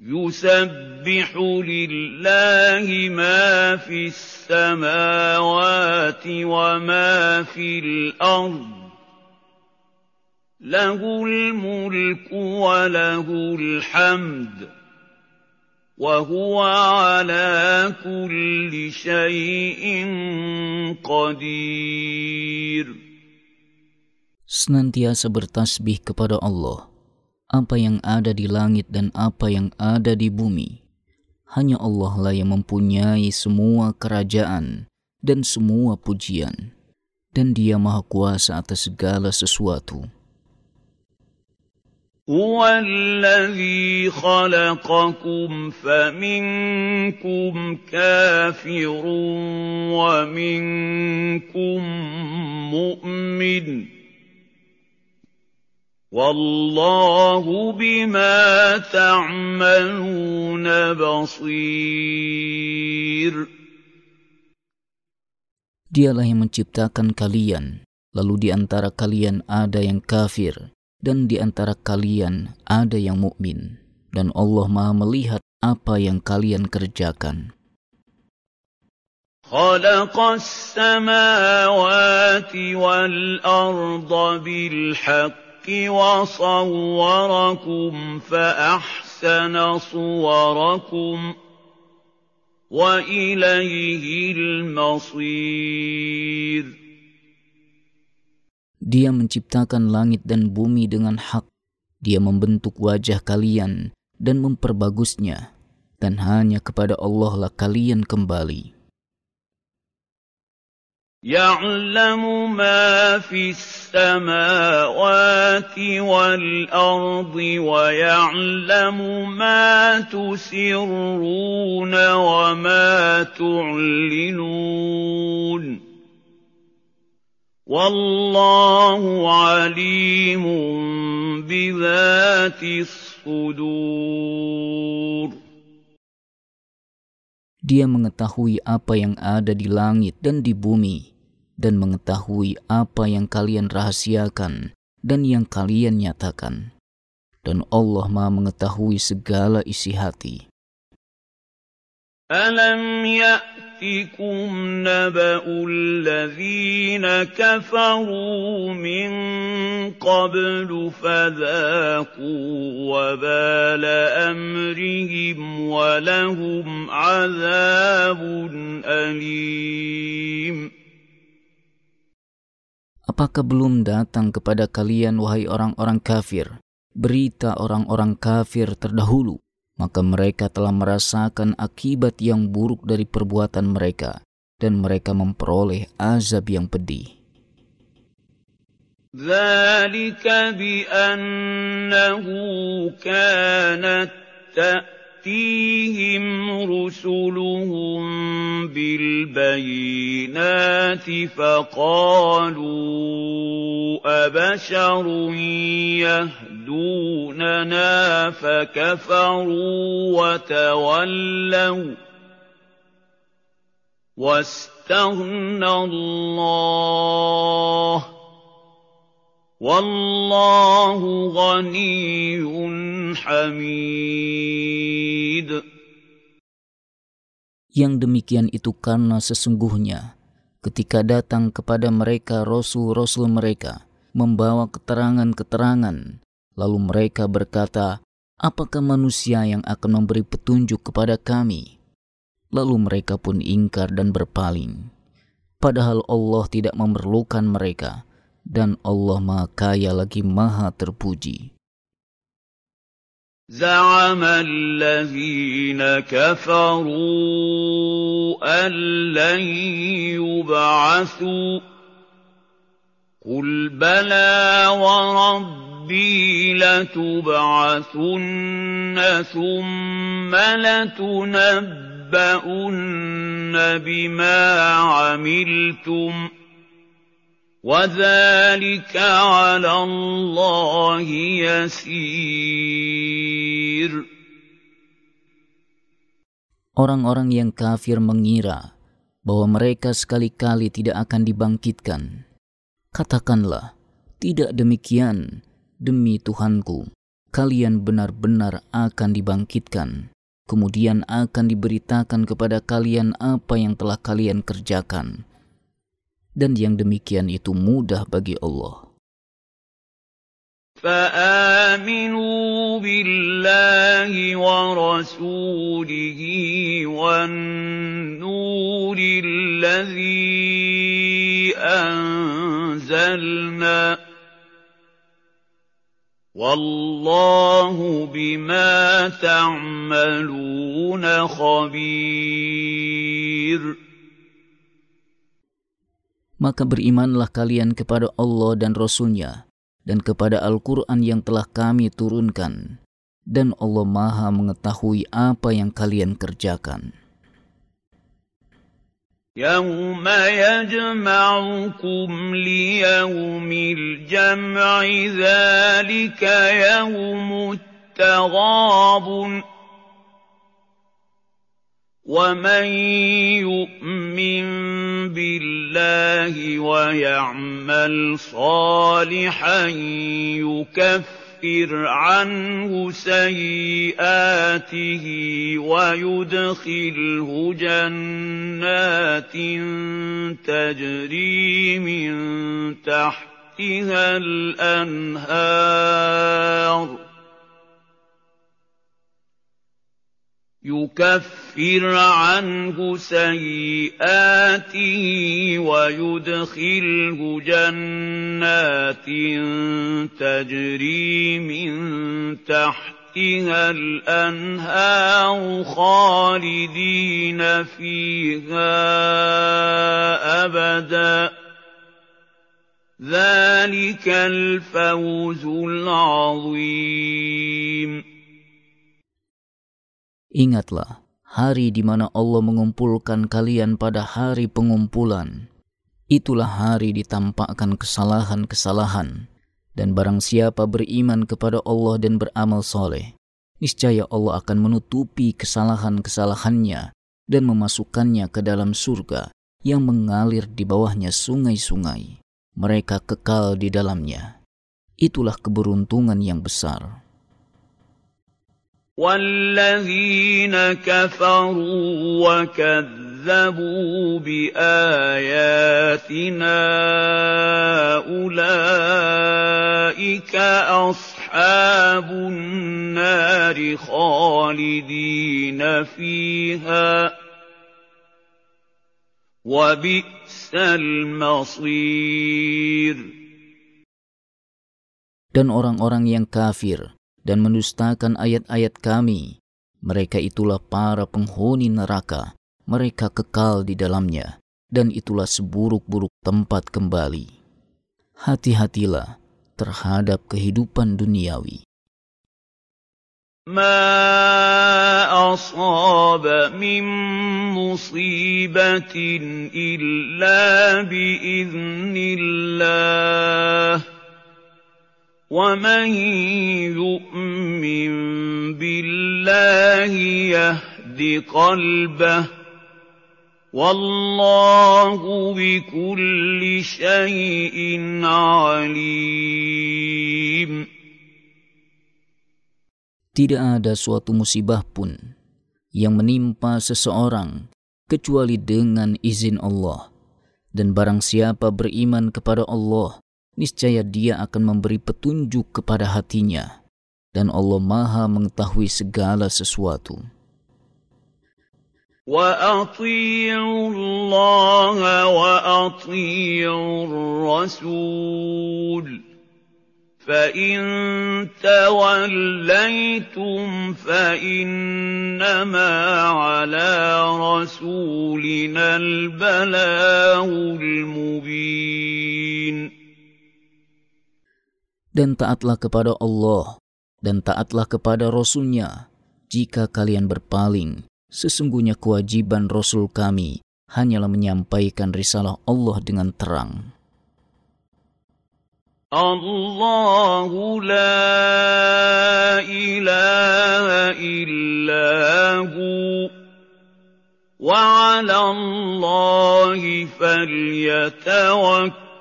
يُسَبِّحُ لِلَّهِ مَا فِي السَّمَاوَاتِ وَمَا فِي الْأَرْضِ ۖ لَهُ الْمُلْكُ وَلَهُ الْحَمْدُ ۖ وَهُوَ عَلَىٰ كُلِّ شَيْءٍ قَدِيرٌ Senantiasa bertasbih kepada Allah apa yang ada di langit dan apa yang ada di bumi. Hanya Allah lah yang mempunyai semua kerajaan dan semua pujian, dan Dia Maha Kuasa atas segala sesuatu. هو الذي وَاللَّهُ بِمَا تَعْمَلُونَ بَصِيرٌ Dialah yang menciptakan kalian, lalu di antara kalian ada yang kafir, dan di antara kalian ada yang mukmin, dan Allah Maha melihat apa yang kalian kerjakan. خلق السماوات والأرض بالحق dia menciptakan langit dan bumi dengan hak. Dia membentuk wajah kalian dan memperbagusnya. Dan hanya kepada Allah lah kalian kembali. يَعْلَمُ مَا فِي السَّمَاوَاتِ وَالْأَرْضِ وَيَعْلَمُ مَا تُسِرُّونَ وَمَا تُعْلِنُونَ ۚ وَاللَّهُ عَلِيمٌ بِذَاتِ الصُّدُورِ Dia mengetahui apa yang ada di langit dan di bumi, dan mengetahui apa yang kalian rahasiakan dan yang kalian nyatakan. Dan Allah Maha mengetahui segala isi hati. Alam يأتكم نبأ الذين كفروا من قَبْلُ فَذَاقُوا وَبَالَ أَمْرِهِمْ وَلَهُمْ عَذَابٌ أَلِيمٌ Apakah belum datang kepada kalian, wahai orang-orang kafir, berita orang-orang kafir terdahulu? Maka mereka telah merasakan akibat yang buruk dari perbuatan mereka, dan mereka memperoleh azab yang pedih. ذَٰلِكَ بِأَنَّهُ كَانَت تَّأْتِيهِمْ رُسُلُهُم بِالْبَيِّنَاتِ فَقَالُوا أَبَشَرٌ يَهْدُونَنَا فَكَفَرُوا وَتَوَلَّوْا ۚ وَاسْتَغْنَى اللَّهُ والله غني حميد Yang demikian itu karena sesungguhnya ketika datang kepada mereka rasul-rasul mereka membawa keterangan-keterangan lalu mereka berkata apakah manusia yang akan memberi petunjuk kepada kami lalu mereka pun ingkar dan berpaling padahal Allah tidak memerlukan mereka dan Allah Maha Kaya lagi Maha Terpuji. زعم الذين كفروا أن لن يبعثوا قل بلى وربي لتبعثن ثم لتنبؤن بما عملتم ۖ وذلك على الله يسير Orang-orang yang kafir mengira bahwa mereka sekali-kali tidak akan dibangkitkan. Katakanlah, tidak demikian, demi Tuhanku, kalian benar-benar akan dibangkitkan. Kemudian akan diberitakan kepada kalian apa yang telah kalian kerjakan dan yang demikian itu mudah bagi Allah. فآمنوا بالله ورسوله والنور الذي أنزلنا والله بما تعملون خبير maka berimanlah kalian kepada Allah dan Rasulnya, dan kepada Al-Quran yang telah kami turunkan, dan Allah maha mengetahui apa yang kalian kerjakan. يوم يجمعكم ليوم الجمع ذلك يوم التغابن ومن يؤمن بالله ويعمل صالحا يكفر عنه سيئاته ويدخله جنات تجري من تحتها الانهار يكفر عنه سيئاته ويدخله جنات تجري من تحتها الانهار خالدين فيها ابدا ذلك الفوز العظيم Ingatlah hari di mana Allah mengumpulkan kalian pada hari pengumpulan. Itulah hari ditampakkan kesalahan-kesalahan. Dan barang siapa beriman kepada Allah dan beramal soleh, niscaya Allah akan menutupi kesalahan-kesalahannya dan memasukkannya ke dalam surga yang mengalir di bawahnya sungai-sungai. Mereka kekal di dalamnya. Itulah keberuntungan yang besar. والذين كفروا وكذبوا باياتنا اولئك اصحاب النار خالدين فيها وبئس المصير Dan orang-orang yang kafir dan mendustakan ayat-ayat kami. Mereka itulah para penghuni neraka, mereka kekal di dalamnya, dan itulah seburuk-buruk tempat kembali. Hati-hatilah terhadap kehidupan duniawi. ما ومن يؤمن بالله يهد قلبه والله بكل شيء عليم Tidak ada suatu musibah pun yang menimpa seseorang kecuali dengan izin Allah. Dan barang siapa beriman kepada Allah, niscaya dia akan memberi petunjuk kepada hatinya, dan Allah Maha mengetahui segala sesuatu. Wa Allah wa وَأَطِيعُوا Rasul. فَإِن تَوَلَّيْتُمْ فَإِنَّمَا عَلَى رَسُولِنَا الْبَلَاغُ الْمُبِينُ dan taatlah kepada Allah dan taatlah kepada Rasulnya. Jika kalian berpaling, sesungguhnya kewajiban Rasul kami hanyalah menyampaikan risalah Allah dengan terang. la ilaha illa hu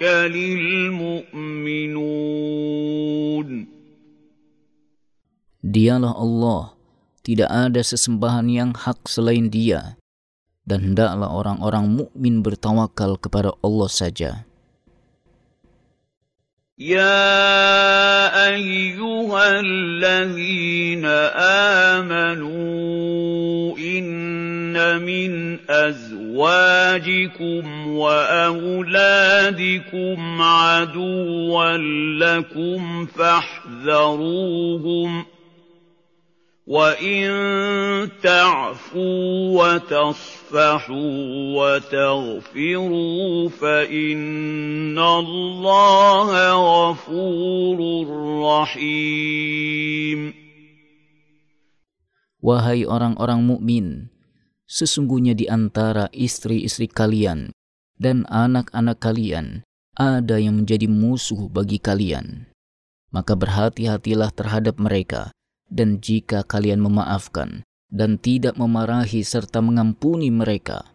وَيَتَوَكَّلِ الْمُؤْمِنُونَ Dialah Allah, tidak ada sesembahan yang hak selain Dia, dan hendaklah orang-orang mukmin bertawakal kepada Allah saja. Ya ايها amanu مِنْ أَزْوَاجِكُمْ وَأَوْلَادِكُمْ عَدُوًّا لَّكُمْ فَاحْذَرُوهُمْ ۚ وَإِن تَعْفُوا وَتَصْفَحُوا وَتَغْفِرُوا فَإِنَّ اللَّهَ غَفُورٌ رَّحِيمٌ Wahai orang-orang mukmin, sesungguhnya di antara istri-istri kalian dan anak-anak kalian ada yang menjadi musuh bagi kalian. Maka berhati-hatilah terhadap mereka, dan jika kalian memaafkan dan tidak memarahi serta mengampuni mereka,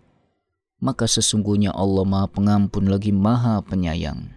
maka sesungguhnya Allah Maha Pengampun lagi Maha Penyayang.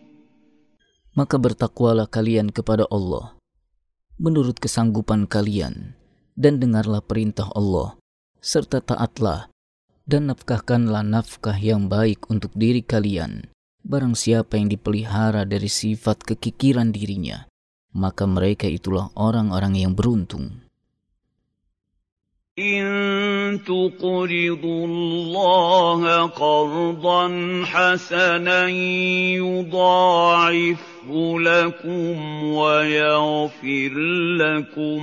maka bertakwalah kalian kepada Allah menurut kesanggupan kalian dan dengarlah perintah Allah serta taatlah dan nafkahkanlah nafkah yang baik untuk diri kalian barang siapa yang dipelihara dari sifat kekikiran dirinya maka mereka itulah orang-orang yang beruntung In تقرضوا الله قرضا لكم ويغفر لكم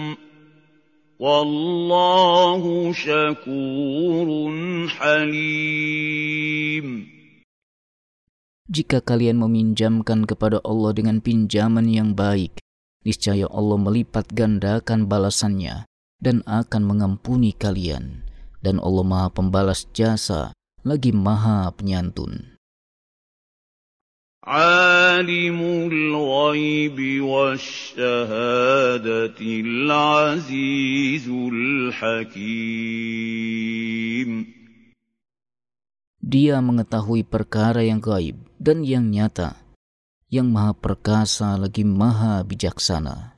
والله شكور حليم Jika kalian meminjamkan kepada Allah dengan pinjaman yang baik, niscaya Allah melipat gandakan balasannya dan akan mengampuni kalian. Dan Allah Maha Pembalas Jasa, lagi Maha Penyantun. عالم الغيب والشهادة العزيز الحكيم Dia mengetahui perkara yang gaib dan yang nyata, yang maha perkasa lagi maha bijaksana.